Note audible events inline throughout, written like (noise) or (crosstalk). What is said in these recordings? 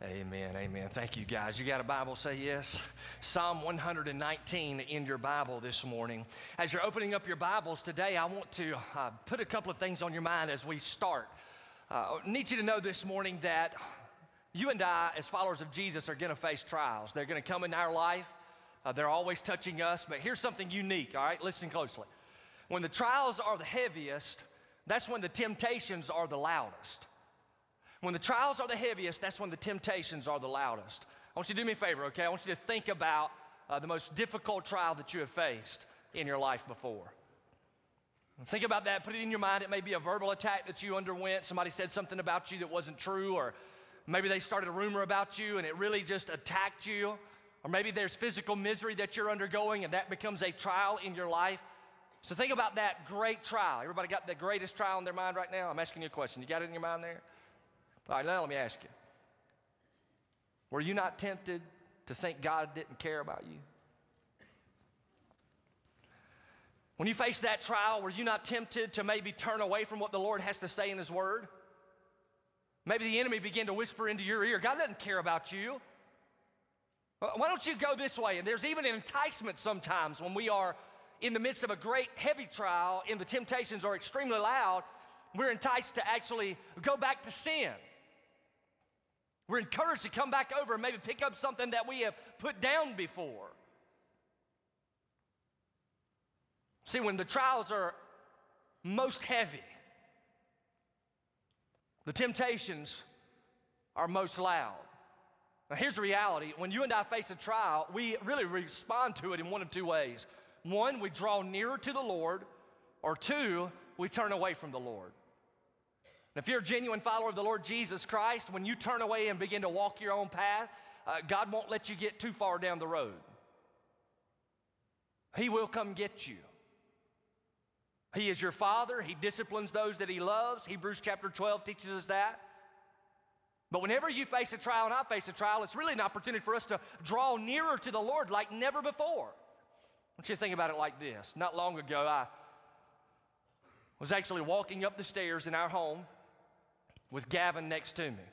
Amen, amen. Thank you, guys. You got a Bible? Say yes. Psalm 119 in your Bible this morning. As you're opening up your Bibles today, I want to uh, put a couple of things on your mind as we start. Uh, need you to know this morning that you and I, as followers of Jesus, are going to face trials. They're going to come in our life. Uh, they're always touching us. But here's something unique, all right? Listen closely. When the trials are the heaviest, that's when the temptations are the loudest. When the trials are the heaviest, that's when the temptations are the loudest. I want you to do me a favor, okay? I want you to think about uh, the most difficult trial that you have faced in your life before. Think about that, put it in your mind. It may be a verbal attack that you underwent. Somebody said something about you that wasn't true, or maybe they started a rumor about you and it really just attacked you. Or maybe there's physical misery that you're undergoing and that becomes a trial in your life. So think about that great trial. Everybody got the greatest trial in their mind right now? I'm asking you a question. You got it in your mind there? All right, now let me ask you. Were you not tempted to think God didn't care about you? When you faced that trial, were you not tempted to maybe turn away from what the Lord has to say in His Word? Maybe the enemy began to whisper into your ear, God doesn't care about you. Why don't you go this way? And there's even an enticement sometimes when we are in the midst of a great heavy trial and the temptations are extremely loud, we're enticed to actually go back to sin. We're encouraged to come back over and maybe pick up something that we have put down before. See, when the trials are most heavy, the temptations are most loud. Now, here's the reality when you and I face a trial, we really respond to it in one of two ways. One, we draw nearer to the Lord, or two, we turn away from the Lord. And if you're a genuine follower of the Lord Jesus Christ, when you turn away and begin to walk your own path, uh, God won't let you get too far down the road. He will come get you. He is your father. He disciplines those that he loves. Hebrews chapter 12 teaches us that. But whenever you face a trial and I face a trial, it's really an opportunity for us to draw nearer to the Lord like never before. I want you to think about it like this. Not long ago, I was actually walking up the stairs in our home with Gavin next to me.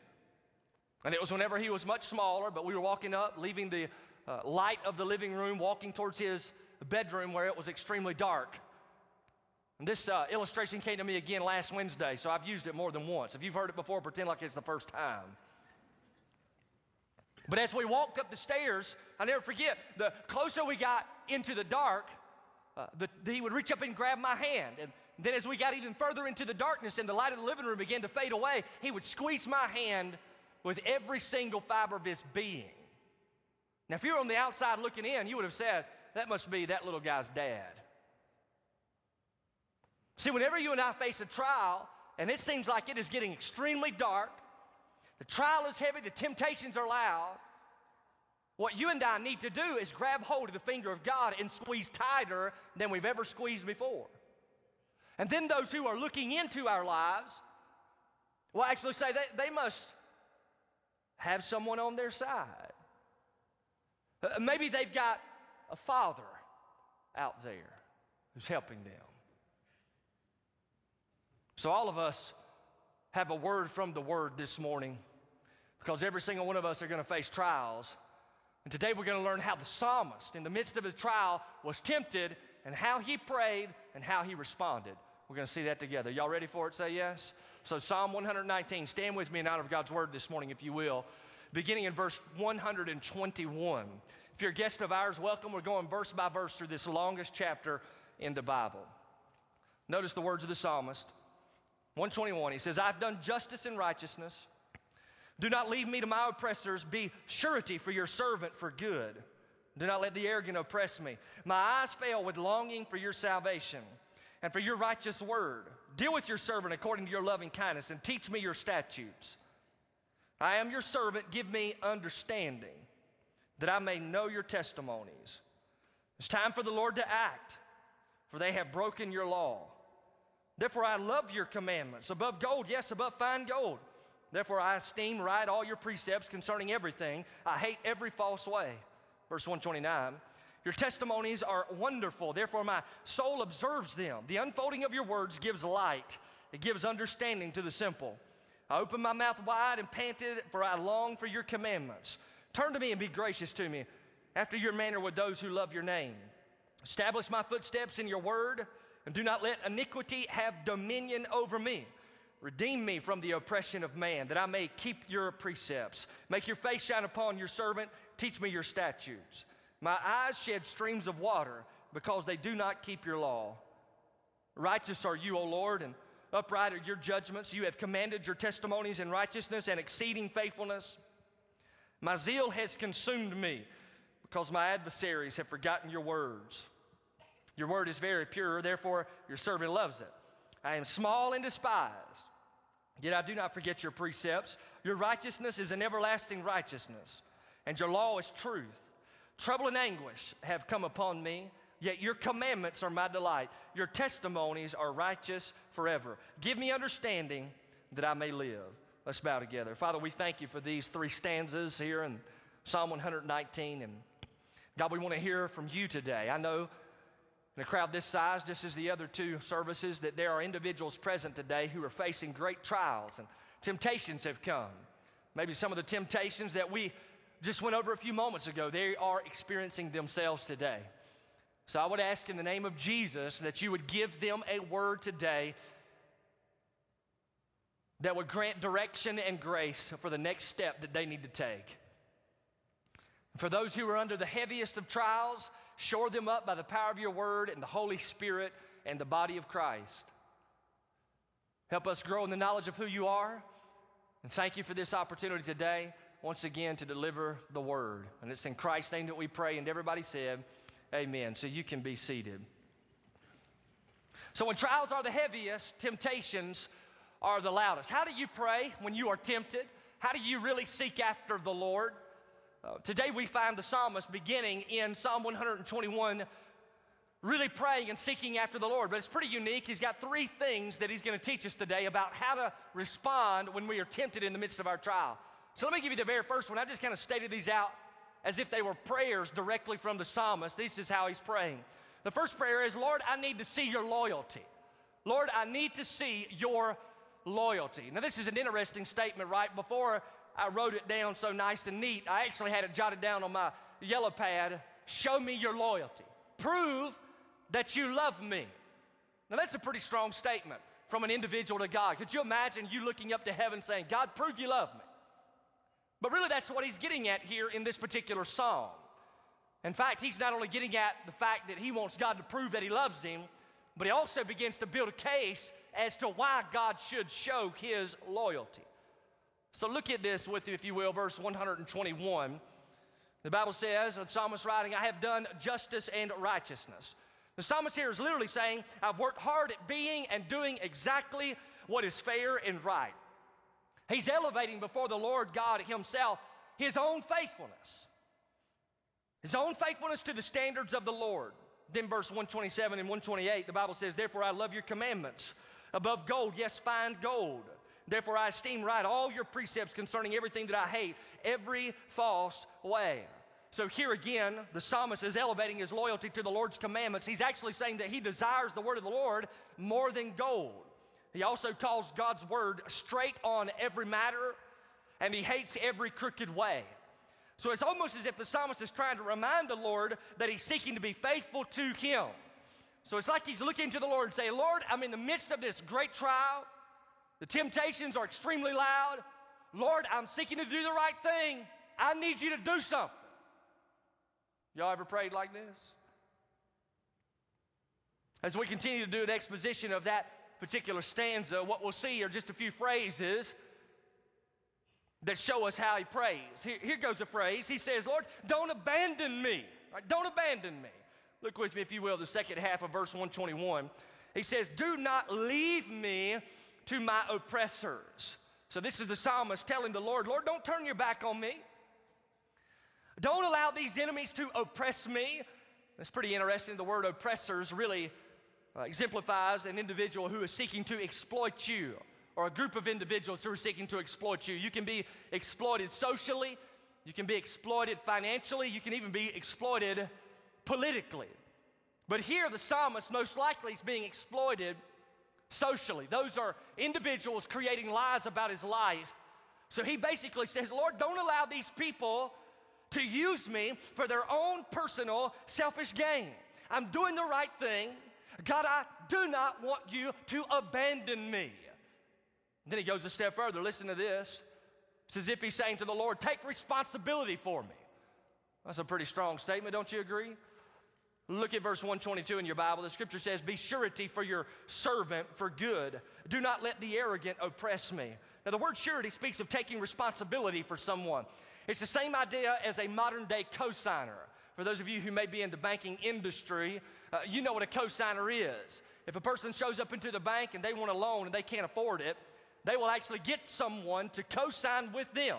And it was whenever he was much smaller, but we were walking up, leaving the uh, light of the living room, walking towards his bedroom where it was extremely dark. And this uh, illustration came to me again last Wednesday, so I've used it more than once. If you've heard it before, pretend like it's the first time. But as we walked up the stairs, I never forget, the closer we got into the dark, uh, the, he would reach up and grab my hand. And then, as we got even further into the darkness and the light of the living room began to fade away, he would squeeze my hand with every single fiber of his being. Now, if you were on the outside looking in, you would have said, that must be that little guy's dad. See, whenever you and I face a trial, and it seems like it is getting extremely dark, the trial is heavy, the temptations are loud, what you and I need to do is grab hold of the finger of God and squeeze tighter than we've ever squeezed before. And then those who are looking into our lives will actually say they, they must have someone on their side. Uh, maybe they've got a father out there who's helping them. So, all of us have a word from the Word this morning because every single one of us are going to face trials. And today we're going to learn how the psalmist, in the midst of his trial, was tempted and how he prayed and how he responded. We're going to see that together. Y'all ready for it? Say yes. So, Psalm 119, stand with me in honor of God's word this morning, if you will, beginning in verse 121. If you're a guest of ours, welcome. We're going verse by verse through this longest chapter in the Bible. Notice the words of the psalmist. 121, he says, I've done justice and righteousness. Do not leave me to my oppressors. Be surety for your servant for good. Do not let the arrogant oppress me. My eyes fail with longing for your salvation and for your righteous word. Deal with your servant according to your loving kindness and teach me your statutes. I am your servant. Give me understanding that I may know your testimonies. It's time for the Lord to act, for they have broken your law. Therefore, I love your commandments above gold, yes, above fine gold. Therefore, I esteem right all your precepts concerning everything. I hate every false way. Verse 129. Your testimonies are wonderful. Therefore, my soul observes them. The unfolding of your words gives light, it gives understanding to the simple. I opened my mouth wide and panted, for I long for your commandments. Turn to me and be gracious to me, after your manner with those who love your name. Establish my footsteps in your word, and do not let iniquity have dominion over me. Redeem me from the oppression of man, that I may keep your precepts. Make your face shine upon your servant. Teach me your statutes. My eyes shed streams of water because they do not keep your law. Righteous are you, O Lord, and upright are your judgments. You have commanded your testimonies in righteousness and exceeding faithfulness. My zeal has consumed me because my adversaries have forgotten your words. Your word is very pure, therefore your servant loves it. I am small and despised, yet I do not forget your precepts. Your righteousness is an everlasting righteousness, and your law is truth. Trouble and anguish have come upon me, yet your commandments are my delight. Your testimonies are righteous forever. Give me understanding that I may live. Let's bow together. Father, we thank you for these three stanzas here in Psalm 119. And God, we want to hear from you today. I know in a crowd this size, just as the other two services, that there are individuals present today who are facing great trials and temptations have come. Maybe some of the temptations that we just went over a few moments ago, they are experiencing themselves today. So I would ask in the name of Jesus that you would give them a word today that would grant direction and grace for the next step that they need to take. For those who are under the heaviest of trials, shore them up by the power of your word and the Holy Spirit and the body of Christ. Help us grow in the knowledge of who you are. And thank you for this opportunity today once again to deliver the word. And it's in Christ's name that we pray. And everybody said, Amen. So you can be seated. So when trials are the heaviest, temptations are the loudest. How do you pray when you are tempted? How do you really seek after the Lord? Uh, today we find the psalmist beginning in Psalm 121 really praying and seeking after the Lord. But it's pretty unique. He's got three things that he's going to teach us today about how to respond when we are tempted in the midst of our trial. So let me give you the very first one. I just kind of stated these out as if they were prayers directly from the psalmist. This is how he's praying. The first prayer is, Lord, I need to see your loyalty. Lord, I need to see your loyalty. Now, this is an interesting statement, right? Before I wrote it down so nice and neat, I actually had it jotted down on my yellow pad show me your loyalty. Prove that you love me. Now, that's a pretty strong statement from an individual to God. Could you imagine you looking up to heaven saying, God, prove you love me? But really, that's what he's getting at here in this particular psalm. In fact, he's not only getting at the fact that he wants God to prove that he loves him, but he also begins to build a case as to why God should show his loyalty. So look at this with you, if you will, verse 121. The Bible says, the psalmist writing, I have done justice and righteousness. The psalmist here is literally saying, I've worked hard at being and doing exactly what is fair and right. He's elevating before the Lord God Himself His own faithfulness. His own faithfulness to the standards of the Lord. Then, verse 127 and 128, the Bible says, Therefore I love your commandments above gold, yes, fine gold. Therefore I esteem right all your precepts concerning everything that I hate, every false way. So here again, the psalmist is elevating his loyalty to the Lord's commandments. He's actually saying that he desires the word of the Lord more than gold. He also calls God's word straight on every matter, and he hates every crooked way. So it's almost as if the psalmist is trying to remind the Lord that he's seeking to be faithful to him. So it's like he's looking to the Lord and saying, Lord, I'm in the midst of this great trial. The temptations are extremely loud. Lord, I'm seeking to do the right thing. I need you to do something. Y'all ever prayed like this? As we continue to do an exposition of that particular stanza, what we'll see are just a few phrases that show us how he prays. Here, here goes a phrase. He says, Lord, don't abandon me. Right, don't abandon me. Look with me, if you will, the second half of verse 121. He says, Do not leave me to my oppressors. So this is the psalmist telling the Lord, Lord, don't turn your back on me. Don't allow these enemies to oppress me. That's pretty interesting. The word oppressors really uh, exemplifies an individual who is seeking to exploit you or a group of individuals who are seeking to exploit you. You can be exploited socially, you can be exploited financially, you can even be exploited politically. But here, the psalmist most likely is being exploited socially. Those are individuals creating lies about his life. So he basically says, Lord, don't allow these people to use me for their own personal selfish gain. I'm doing the right thing. God, I do not want you to abandon me. Then he goes a step further. Listen to this. It's as if he's saying to the Lord, Take responsibility for me. That's a pretty strong statement, don't you agree? Look at verse 122 in your Bible. The scripture says, Be surety for your servant for good. Do not let the arrogant oppress me. Now, the word surety speaks of taking responsibility for someone. It's the same idea as a modern day cosigner. For those of you who may be in the banking industry, uh, you know what a cosigner is. If a person shows up into the bank and they want a loan and they can't afford it, they will actually get someone to co-sign with them.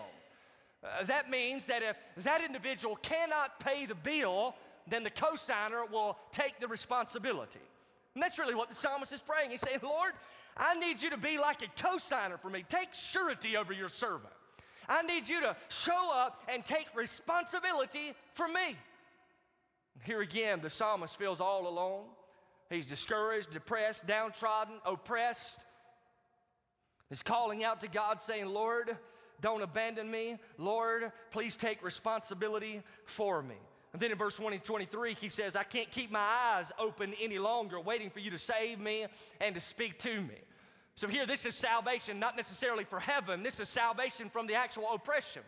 Uh, that means that if that individual cannot pay the bill, then the co-signer will take the responsibility. And that's really what the psalmist is praying. He's saying, Lord, I need you to be like a co-signer for me. Take surety over your servant. I need you to show up and take responsibility for me. Here again, the psalmist feels all alone. He's discouraged, depressed, downtrodden, oppressed. He's calling out to God, saying, Lord, don't abandon me. Lord, please take responsibility for me. And then in verse 1 and 23, he says, I can't keep my eyes open any longer, waiting for you to save me and to speak to me. So here, this is salvation, not necessarily for heaven. This is salvation from the actual oppression.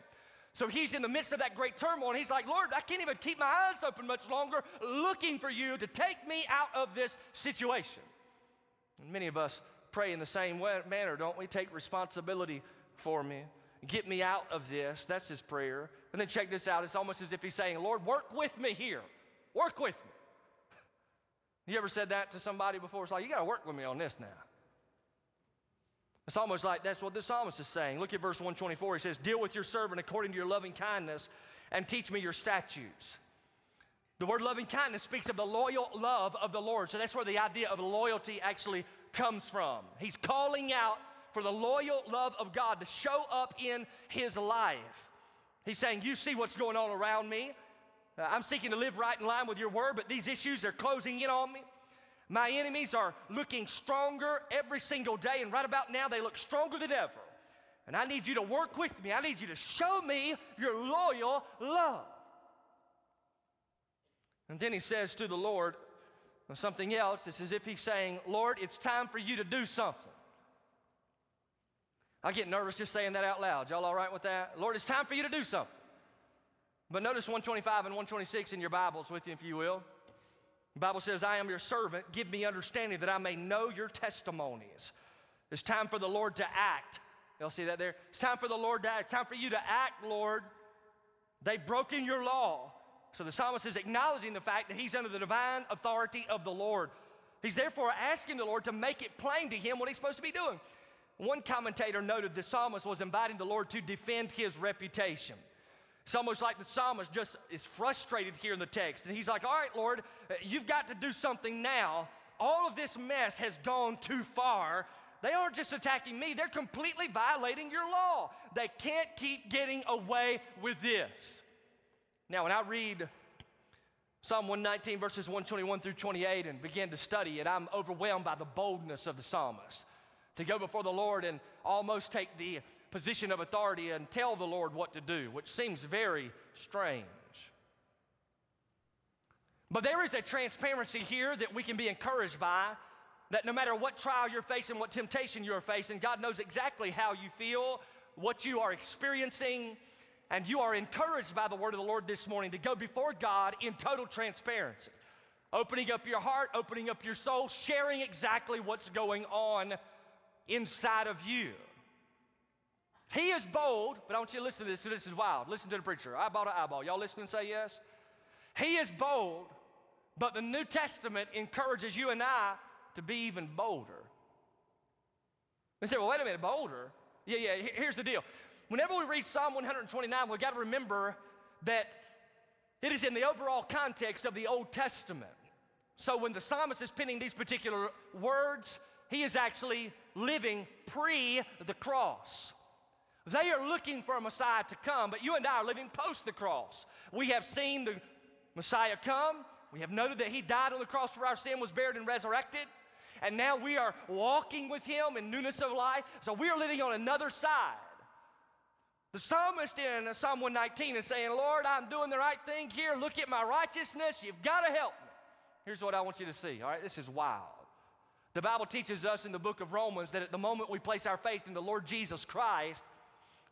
So he's in the midst of that great turmoil, and he's like, Lord, I can't even keep my eyes open much longer, looking for you to take me out of this situation. And many of us pray in the same way, manner, don't we? Take responsibility for me. Get me out of this. That's his prayer. And then check this out. It's almost as if he's saying, Lord, work with me here. Work with me. (laughs) You ever said that to somebody before? It's like, you got to work with me on this now. It's almost like that's what the psalmist is saying. Look at verse 124. He says, Deal with your servant according to your loving kindness and teach me your statutes. The word loving kindness speaks of the loyal love of the Lord. So that's where the idea of loyalty actually comes from. He's calling out for the loyal love of God to show up in his life. He's saying, You see what's going on around me. Uh, I'm seeking to live right in line with your word, but these issues are closing in on me. My enemies are looking stronger every single day, and right about now they look stronger than ever. And I need you to work with me. I need you to show me your loyal love. And then he says to the Lord something else. It's as if he's saying, Lord, it's time for you to do something. I get nervous just saying that out loud. Y'all all right with that? Lord, it's time for you to do something. But notice 125 and 126 in your Bibles with you, if you will. The Bible says, I am your servant. Give me understanding that I may know your testimonies. It's time for the Lord to act. Y'all see that there? It's time for the Lord to act. It's time for you to act, Lord. They've broken your law. So the psalmist is acknowledging the fact that he's under the divine authority of the Lord. He's therefore asking the Lord to make it plain to him what he's supposed to be doing. One commentator noted the psalmist was inviting the Lord to defend his reputation. It's almost like the psalmist just is frustrated here in the text. And he's like, All right, Lord, uh, you've got to do something now. All of this mess has gone too far. They aren't just attacking me, they're completely violating your law. They can't keep getting away with this. Now, when I read Psalm 119, verses 121 through 28, and begin to study it, I'm overwhelmed by the boldness of the psalmist to go before the Lord and almost take the position of authority and tell the Lord what to do, which seems very strange. But there is a transparency here that we can be encouraged by that no matter what trial you're facing, what temptation you're facing, God knows exactly how you feel, what you are experiencing, and you are encouraged by the word of the Lord this morning to go before God in total transparency, opening up your heart, opening up your soul, sharing exactly what's going on inside of you. He is bold, but I want you to listen to this. So this is wild. Listen to the preacher, eyeball to eyeball. Y'all listen and say yes? He is bold, but the New Testament encourages you and I to be even bolder. They say, well, wait a minute, bolder? Yeah, yeah, here's the deal. Whenever we read Psalm 129, we've got to remember that it is in the overall context of the Old Testament. So when the psalmist is penning these particular words, he is actually living pre the cross. They are looking for a Messiah to come, but you and I are living post the cross. We have seen the Messiah come. We have noted that he died on the cross for our sin, was buried, and resurrected. and now we are walking with Him in newness of life. So we are living on another side. The psalmist in Psalm 119 is saying, Lord, I'm doing the right thing here. Look at my righteousness. You've got to help me. Here's what I want you to see, all right? This is wild. The Bible teaches us in the book of Romans that at the moment we place our faith in the Lord Jesus Christ,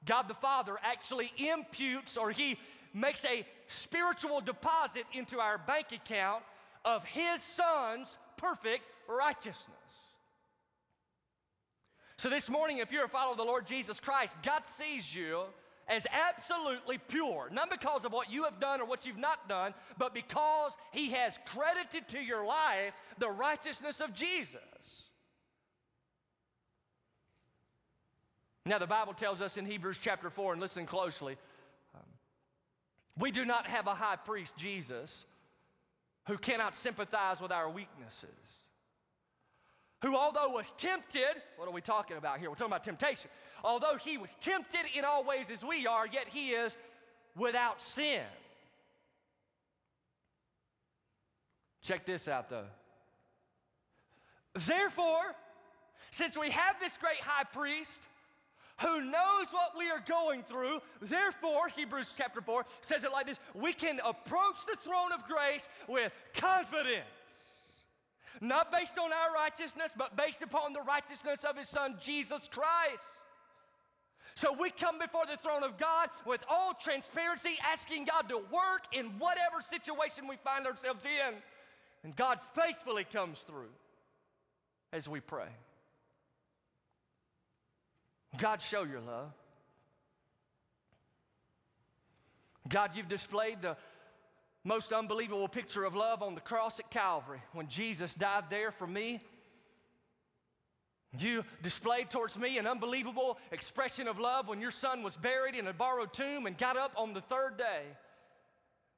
God the Father actually imputes or He makes a spiritual deposit into our bank account of His Son's perfect righteousness. So, this morning, if you're a follower of the Lord Jesus Christ, God sees you as absolutely pure, not because of what you have done or what you've not done, but because He has credited to your life the righteousness of Jesus. Now, the Bible tells us in Hebrews chapter 4, and listen closely, um, we do not have a high priest, Jesus, who cannot sympathize with our weaknesses. Who, although was tempted, what are we talking about here? We're talking about temptation. Although he was tempted in all ways as we are, yet he is without sin. Check this out though. Therefore, since we have this great high priest, who knows what we are going through. Therefore, Hebrews chapter 4 says it like this we can approach the throne of grace with confidence. Not based on our righteousness, but based upon the righteousness of His Son, Jesus Christ. So we come before the throne of God with all transparency, asking God to work in whatever situation we find ourselves in. And God faithfully comes through as we pray. God, show your love. God, you've displayed the most unbelievable picture of love on the cross at Calvary when Jesus died there for me. You displayed towards me an unbelievable expression of love when your son was buried in a borrowed tomb and got up on the third day.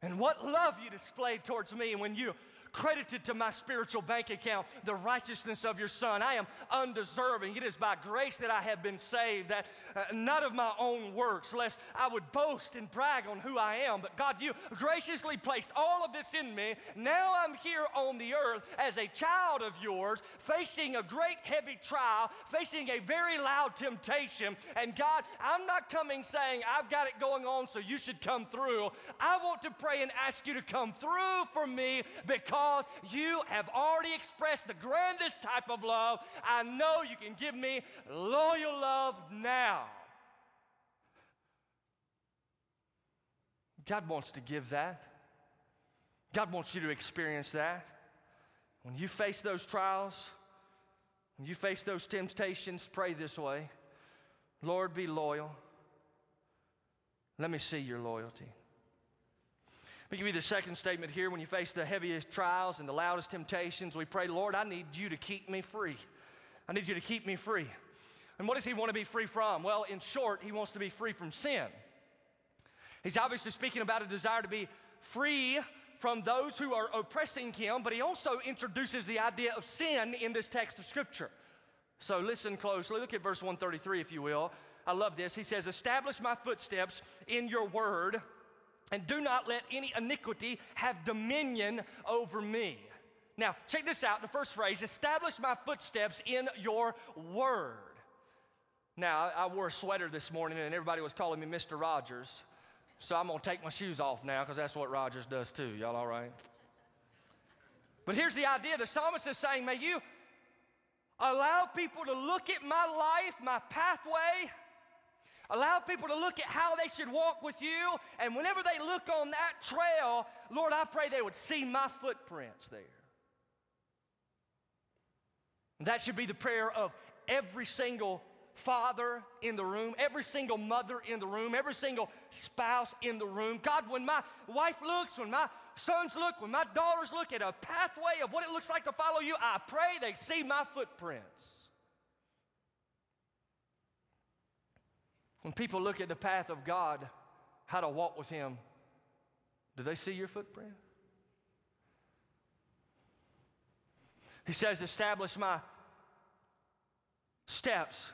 And what love you displayed towards me when you credited to my spiritual bank account the righteousness of your Son. I am undeserving. It is by grace that I have been saved, that uh, not of my own works, lest I would boast and brag on who I am. But God, you graciously placed all of this in me. Now I'm here on the earth as a child of yours, facing a great heavy trial, facing a very loud temptation. And God, I'm not coming saying, I've got it going on, so you should come through. I want to pray and ask you to come through for me because because you have already expressed the grandest type of love. I know you can give me loyal love now. God wants to give that. God wants you to experience that. When you face those trials, when you face those temptations, pray this way Lord, be loyal. Let me see your loyalty. Me give you the second statement here. When you face the heaviest trials and the loudest temptations, we pray, Lord, I need you to keep me free. I need you to keep me free. And what does he want to be free from? Well, in short, he wants to be free from sin. He's obviously speaking about a desire to be free from those who are oppressing him, but he also introduces the idea of sin in this text of Scripture. So listen closely. Look at verse 133, if you will. I love this. He says, Establish my footsteps in your word and do not let any iniquity have dominion over me. Now, check this out the first phrase establish my footsteps in your word. Now, I wore a sweater this morning and everybody was calling me Mr. Rogers. So I'm to take my shoes off now because that's what Rogers does too. Y'all all right? But here's the idea the psalmist is saying, May you allow people to look at my life, my pathway, Allow people to look at how they should walk with you. And whenever they look on that trail, Lord, I pray they would see my footprints there. that should be the prayer of every single father in the room, every single mother in the room, every single spouse in the room. God, when my wife looks, when my sons look, when my daughters look at a pathway of what it looks like to follow you, I pray they see my footprints. When people look at the path of God, how to walk with Him, do they see your footprint? He says, Establish my steps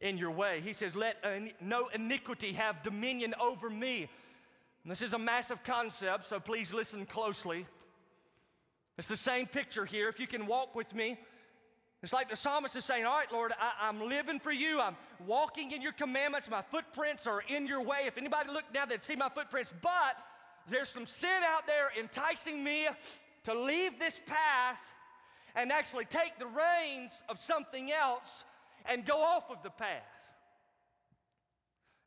in your way. He says, Let no iniquity have dominion over me. And this is a massive concept, so please listen closely. It's the same picture here. If you can walk with me, It's like the psalmist is saying, All right, Lord, I, am living for you. I'm walking in your commandments. My footprints are in your way. If anybody looked now, they'd see my footprints. But there's some sin out there enticing me to leave this path and actually take the reins of something else and go off of the path.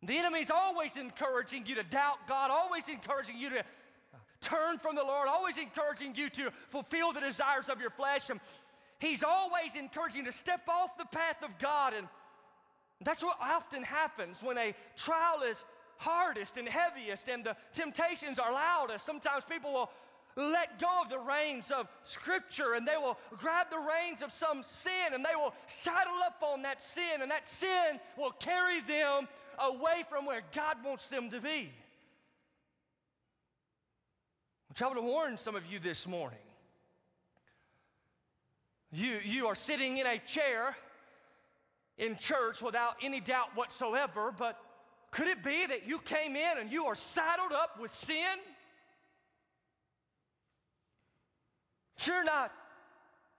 The enemy's always encouraging you to doubt God, always encouraging you to turn from the Lord, always encouraging you to fulfill the desires of your flesh. And He's always encouraging you to step off the path of God. And that's what often happens when a trial is hardest and heaviest and the temptations are loudest. Sometimes people will let go of the reins of Scripture and they will grab the reins of some sin and they will saddle up on that sin, and that sin will carry them away from where God wants them to be. I'm trying to warn some of you this morning. You, you are sitting in a chair in church without any doubt whatsoever, but could it be that you came in and you are saddled up with sin? You're not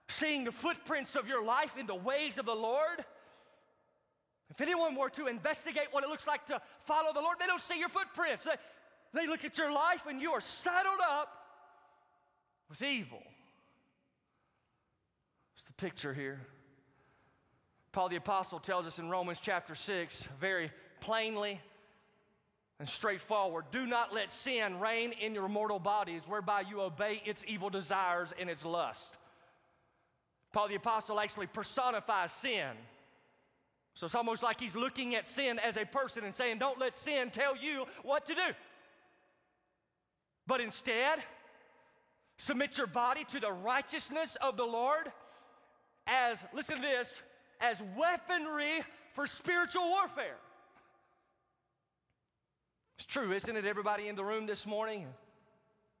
seeing the footprints of your life in the ways of the Lord. If anyone were to investigate what it looks like to follow the Lord, they don't see your footprints. They, they look at your life and you are saddled up with evil. Picture here. Paul the Apostle tells us in Romans chapter 6 very plainly and straightforward do not let sin reign in your mortal bodies, whereby you obey its evil desires and its lust. Paul the Apostle actually personifies sin. So it's almost like he's looking at sin as a person and saying, Don't let sin tell you what to do. But instead, submit your body to the righteousness of the Lord as, listen to this, as weaponry for spiritual warfare. It's true, isn't it, everybody in the room this morning?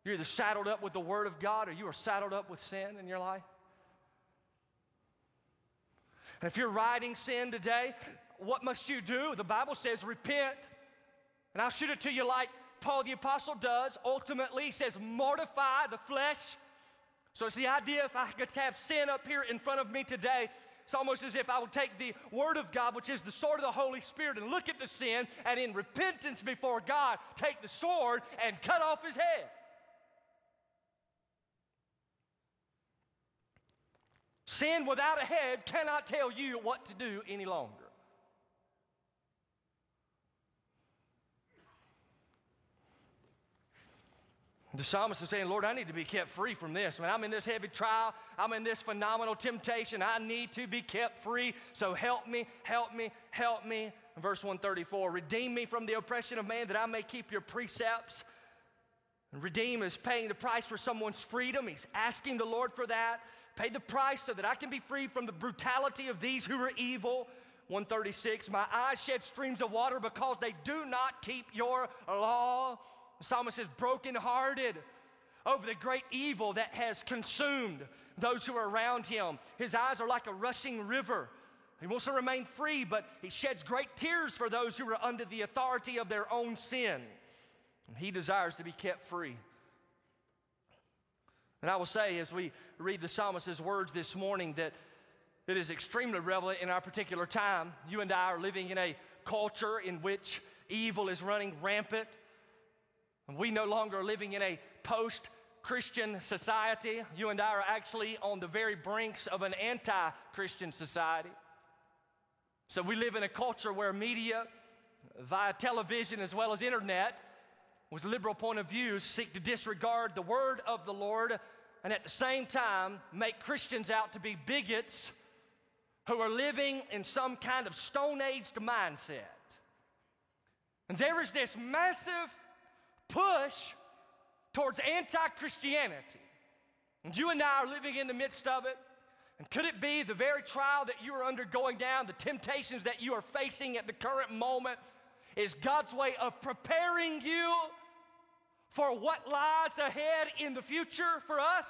You're either saddled up with the Word of God or you are saddled up with sin in your life. And if you're riding sin today, what must you do? The Bible says repent. And I'll shoot it to you like Paul the Apostle does. Ultimately, he says mortify the flesh. So it's the idea if I could have sin up here in front of me today, it's almost as if I would take the Word of God, which is the sword of the Holy Spirit, and look at the sin, and in repentance before God, take the sword and cut off his head. Sin without a head cannot tell you what to do any longer. The psalmist is saying, Lord, I need to be kept free from this. Mean, I'm in this heavy trial. I'm in this phenomenal temptation. I need to be kept free. So help me, help me, help me. verse 134 Redeem me from the oppression of man that I may keep your precepts. And redeem is paying the price for someone's freedom. He's asking the Lord for that. Pay the price so that I can be free from the brutality of these who are evil. 136 My eyes shed streams of water because they do not keep your law. The psalmist is brokenhearted over the great evil that has consumed those who are around him. His eyes are like a rushing river. He wants to remain free, but he sheds great tears for those who are under the authority of their own sin. He desires to be kept free. And I will say, as we read the psalmist's words this morning, that it is extremely relevant in our particular time. You and I are living in a culture in which evil is running rampant. We no longer are living in a post Christian society. You and I are actually on the very brinks of an anti Christian society. So we live in a culture where media, via television as well as internet, with liberal point of view, seek to disregard the word of the Lord and at the same time make Christians out to be bigots who are living in some kind of stone aged mindset. And there is this massive push towards anti Christianity. And you and I are living in the midst of it. And could it be the very trial that you are undergoing down, the temptations that you are facing at the current moment, is God's way of preparing you for what lies ahead in the future for us?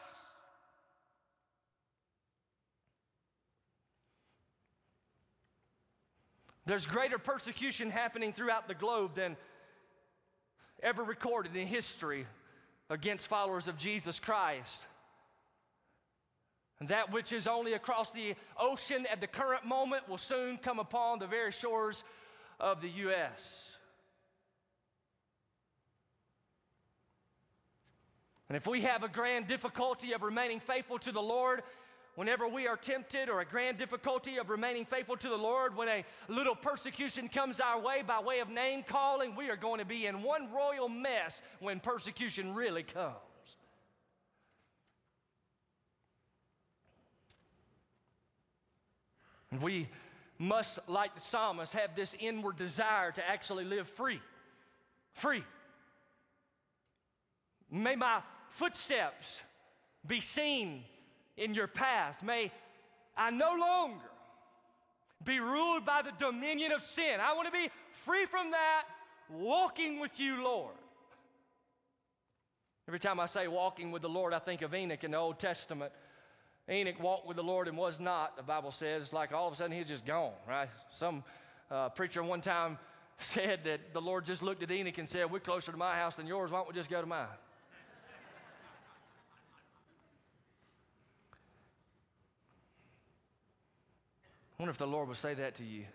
There's greater persecution happening throughout the globe than ever recorded in history against followers of Jesus Christ. And that which is only across the ocean at the current moment will soon come upon the very shores of the U.S. And if we have a grand difficulty of remaining faithful to the Lord, whenever we are tempted, or a grand difficulty of remaining faithful to the Lord, when a little persecution comes our way by way of name calling, we are going to be in one royal mess when persecution really comes. We must, like the psalmist, have this inward desire to actually live free. Free. May my footsteps be seen in your past. May I no longer be ruled by the dominion of sin. I want to be free from that, walking with you, Lord. Every time I say walking with the Lord, I think of Enoch in the Old Testament. Enoch walked with the Lord and was not, the Bible says, like all of a sudden he's just gone, right? Some uh, preacher one time (laughs) said that the Lord just looked at Enoch and said, We're closer to my house than yours. Why don't we just go to mine? I wonder if the Lord would say that to you.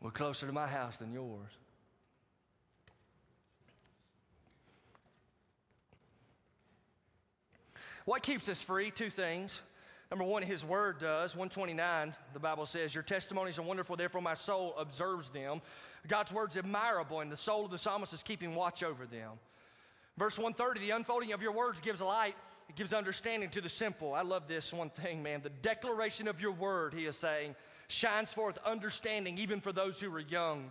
We're closer to my house than yours. What keeps us free? Two things. Number one, His Word does. 129, the Bible says, Your testimonies are wonderful, therefore my soul observes them. God's Word's admirable, and the soul of the psalmist is keeping watch over them. Verse 130, the unfolding of your words gives light it gives understanding to the simple. I love this one thing, man. The declaration of your word, he is saying, shines forth understanding even for those who are young.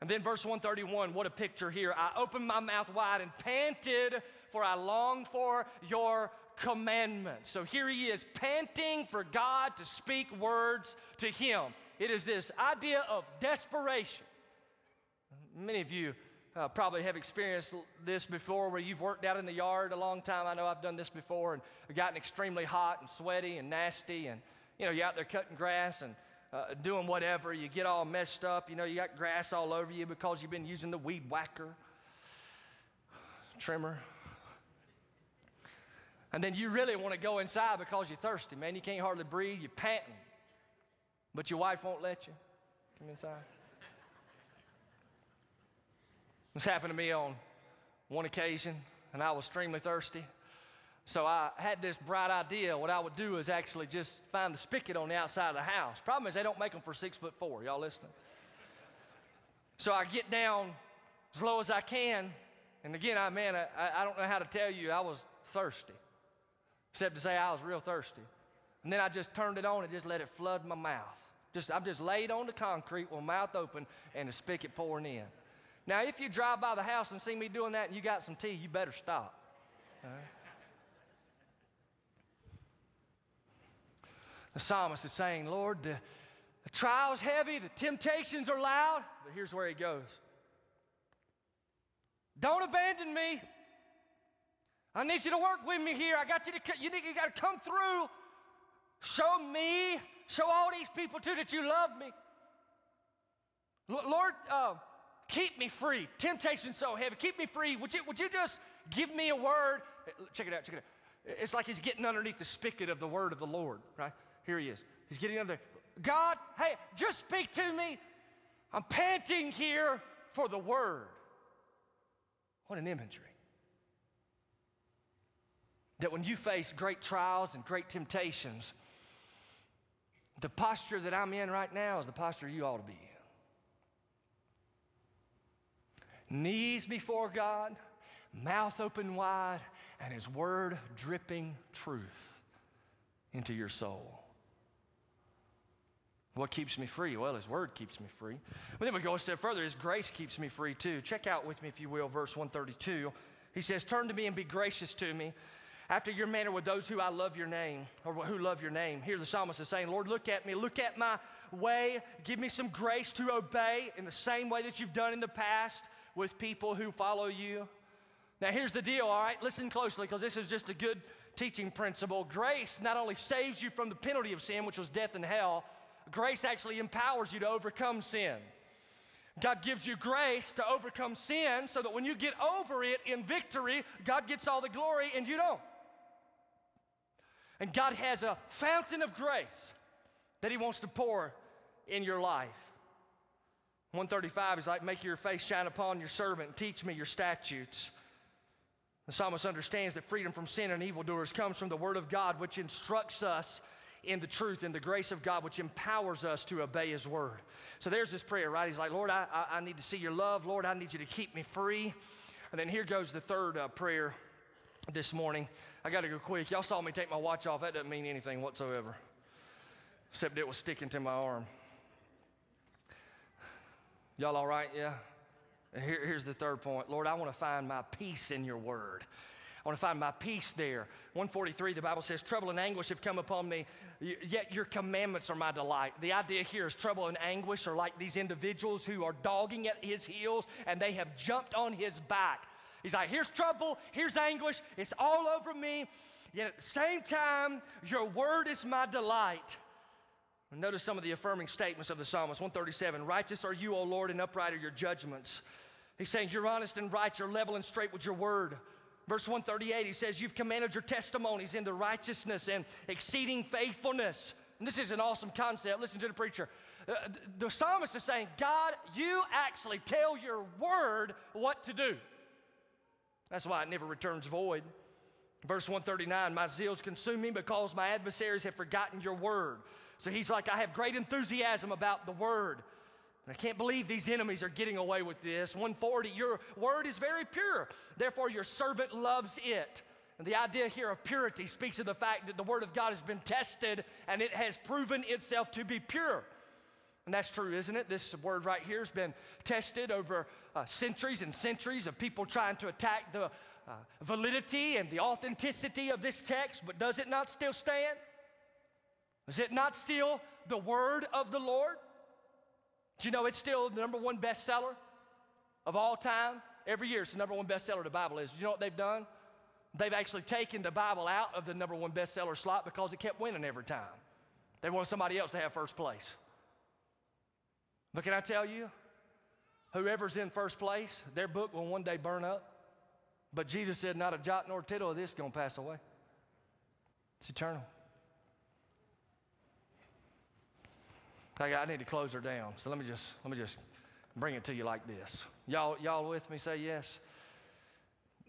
And then verse 131, what a picture here. I opened my mouth wide and panted, for I longed for your commandments. So here he is, panting for God to speak words to him. It is this idea of desperation. Many of you uh, probably have experienced this before where you've worked out in the yard a long time. I know I've done this before and gotten extremely hot and sweaty and nasty. And, you know, you're out there cutting grass and uh, doing whatever. You get all messed up. You know, you got grass all over you because you've been using the weed whacker, trimmer. And then you really want to go inside because you're thirsty, man. You can't hardly breathe. You're panting. But your wife won't let you come inside. This happened to me on one occasion, and I was extremely thirsty. So I had this bright idea. What I would do is actually just find the spigot on the outside of the house. Problem is, they don't make them for six foot four. Y'all listening? So I get down as low as I can, and again, I man, I, I don't know how to tell you. I was thirsty, except to say I was real thirsty. And then I just turned it on and just let it flood my mouth. Just I'm just laid on the concrete with mouth open and the spigot pouring in. Now, if you drive by the house and see me doing that and you got some tea, you better stop. The psalmist is saying, Lord, the, the trial's heavy, the temptations are loud, but here's where he goes. Don't abandon me. I need you to work with me here. I got you to, you, need, you got to come through. Show me, show all these people too that you love me. Lord, uh, Keep me free. Temptation's so heavy. Keep me free. Would you, would you just give me a word? Check it out, check it out. It's like he's getting underneath the spigot of the word of the Lord, right? Here he is. He's getting under. God, hey, just speak to me. I'm panting here for the word. What an imagery. That when you face great trials and great temptations, the posture that I'm in right now is the posture you ought to be in. Knees before God, mouth open wide, and His Word dripping truth into your soul. What keeps me free? Well, His Word keeps me free. But then we go a step further. His grace keeps me free too. Check out with me, if you will, verse 132. He says, Turn to me and be gracious to me after your manner with those who I love your name, or who love your name. Here the psalmist is saying, Lord, look at me, look at my way, give me some grace to obey in the same way that you've done in the past with people who follow you? Now, here's the deal, all right? Listen closely because this is just a good teaching principle. Grace not only saves you from the penalty of sin, which was death and hell, grace actually empowers you to overcome sin. God gives you grace to overcome sin so that when you get over it in victory, God gets all the glory and you don't. And God has a fountain of grace that He wants to pour in your life. 135 is like, Make your face shine upon your servant teach me your statutes. The psalmist understands that freedom from sin and evildoers comes from the Word of God, which instructs us in the truth and the grace of God, which empowers us to obey His Word. So there's this prayer, right? He's like, Lord, I, I, I need to see your love. Lord, I need you to keep me free. And then here goes the third uh, prayer this morning. I got to go quick. Y'all saw me take my watch off. That doesn't mean anything whatsoever, except it was sticking to my arm. Y'all all right? Yeah? Here, here's the third point Lord, I want to find my peace in your word. I want to find my peace there. 143, the Bible says, Trouble and anguish have come upon me, yet your commandments are my delight. The idea here is trouble and anguish are like these individuals who are dogging at his heels and they have jumped on his back. He's like, Here's trouble, here's anguish, it's all over me. Yet at the same time, your word is my delight. Notice some of the affirming statements of the psalmist 137 Righteous are you, O Lord, and upright are your judgments. He's saying, You're honest and right, you're level and straight with your word. Verse 138, he says, You've commanded your testimonies into righteousness and exceeding faithfulness. And this is an awesome concept. Listen to the preacher. Uh, the psalmist is saying, God, you actually tell your word what to do. That's why it never returns void. Verse 139, my zeal's consumed me because my adversaries have forgotten your word. So he's like, I have great enthusiasm about the word. I can't believe these enemies are getting away with this. 140, your word is very pure. Therefore, your servant loves it. And the idea here of purity speaks of the fact that the word of God has been tested and it has proven itself to be pure. And that's true, isn't it? This word right here has been tested over uh, centuries and centuries of people trying to attack the uh, validity and the authenticity of this text, but does it not still stand? Is it not still the word of the Lord? Do you know it's still the number one bestseller of all time? Every year it's the number one bestseller the Bible is. Do you know what they've done? They've actually taken the Bible out of the number one bestseller slot because it kept winning every time. They want somebody else to have first place. But can I tell you, whoever's in first place, their book will one day burn up. But Jesus said, Not a jot nor tittle of this is going to pass away. It's eternal. I need to close her down. So let me just let me just bring it to you like this. Y'all, y'all with me? Say yes.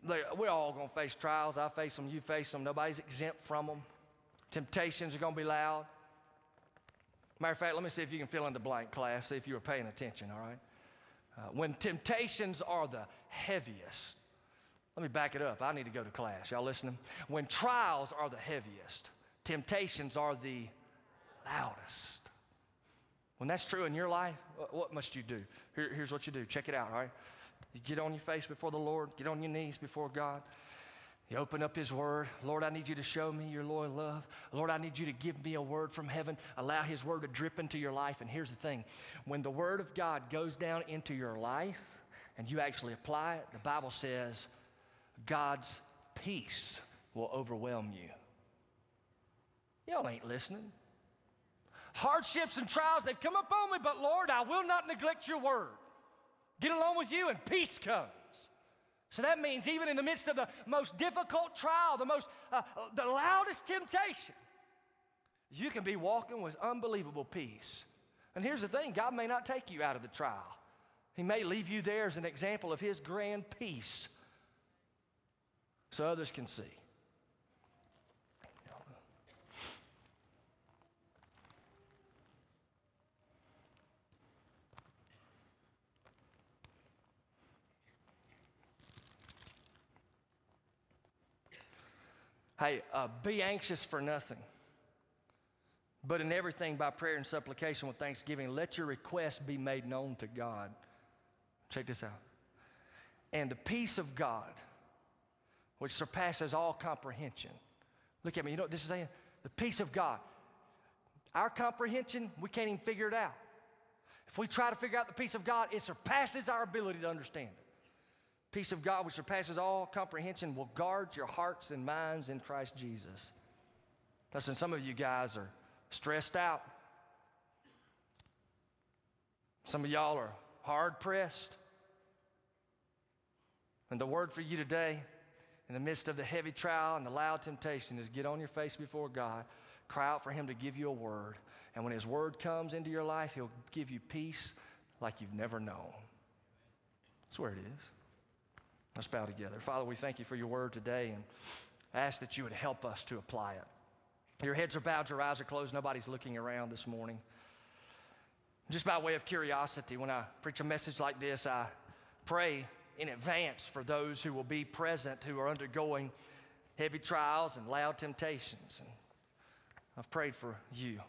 We're all gonna face trials. I face them. You face them. Nobody's exempt from them. Temptations are gonna be loud. Matter of fact, let me see if you can fill in the blank, class. See if you were paying attention. All right. Uh, when temptations are the heaviest, let me back it up. I need to go to class. Y'all listening? When trials are the heaviest, temptations are the loudest. When that's true in your life, what must you do? Here, here's what you do. Check it out, all right? You get on your face before the Lord, get on your knees before God. You open up His Word. Lord, I need you to show me your loyal love. Lord, I need you to give me a word from heaven. Allow His Word to drip into your life. And here's the thing when the Word of God goes down into your life and you actually apply it, the Bible says God's peace will overwhelm you. Y'all ain't listening hardships and trials, they've come upon me, but Lord, I will not neglect your word. Get along with you and peace comes. So that means even in the midst of the most difficult trial, the most, uh, the loudest temptation, you can be walking with unbelievable peace. And here's the thing God may not take you out of the trial, He may leave you there as an example of His grand peace so others can see. Hey, uh, be anxious for nothing, but in everything by prayer and supplication with thanksgiving, let your requests be made known to God. Check this out. And the peace of God, which surpasses all comprehension. Look at me, you know what this is saying? The peace of God. Our comprehension, we can't even figure it out. If we try to figure out the peace of God, it surpasses our ability to understand it. Peace of God, which surpasses all comprehension, will guard your hearts and minds in Christ Jesus. Listen, some of you guys are stressed out. Some of y'all are hard pressed. And the word for you today in the midst of the heavy trial and the loud temptation is get on your face before God, cry out for Him to give you a word. And when His word comes into your life, He'll give you peace like you've never known. That's where it is. Let's bow together. Father, we thank you for your word today and ask that you would help us to apply it. Your heads are bowed, your eyes are closed, nobody's looking around this morning. Just by way of curiosity, when I preach a message like this, I pray in advance for those who will be present who are undergoing heavy trials and loud temptations. And I've prayed for you.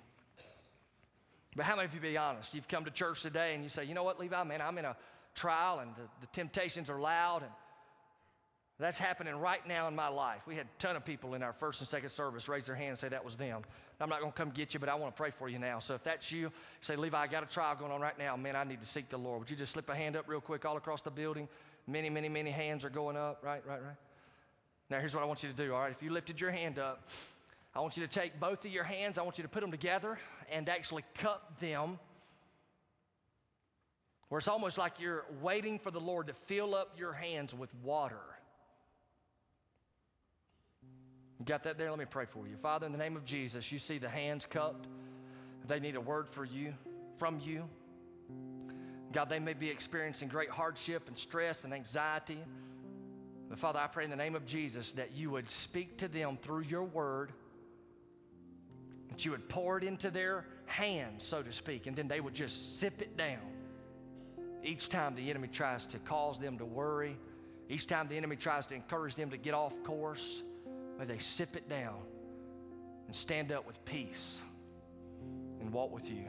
But how many of you be honest? You've come to church today and you say, you know what, Levi, man, I'm in a trial and the, the temptations are loud and that's happening right now in my life. We had a ton of people in our first and second service raise their hand and say that was them. I'm not going to come get you, but I want to pray for you now. So if that's you, say, Levi, I got a trial going on right now. Man, I need to seek the Lord. Would you just slip a hand up real quick all across the building? Many, many, many hands are going up. Right, right, right. Now, here's what I want you to do, all right? If you lifted your hand up, I want you to take both of your hands, I want you to put them together and actually cup them where it's almost like you're waiting for the Lord to fill up your hands with water. You got that there? Let me pray for you. Father, in the name of Jesus, you see the hands cupped. They need a word for you, from you. God, they may be experiencing great hardship and stress and anxiety. But Father, I pray in the name of Jesus that you would speak to them through your word, that you would pour it into their hands, so to speak, and then they would just sip it down. Each time the enemy tries to cause them to worry, each time the enemy tries to encourage them to get off course, may they sip it down and stand up with peace and walk with you.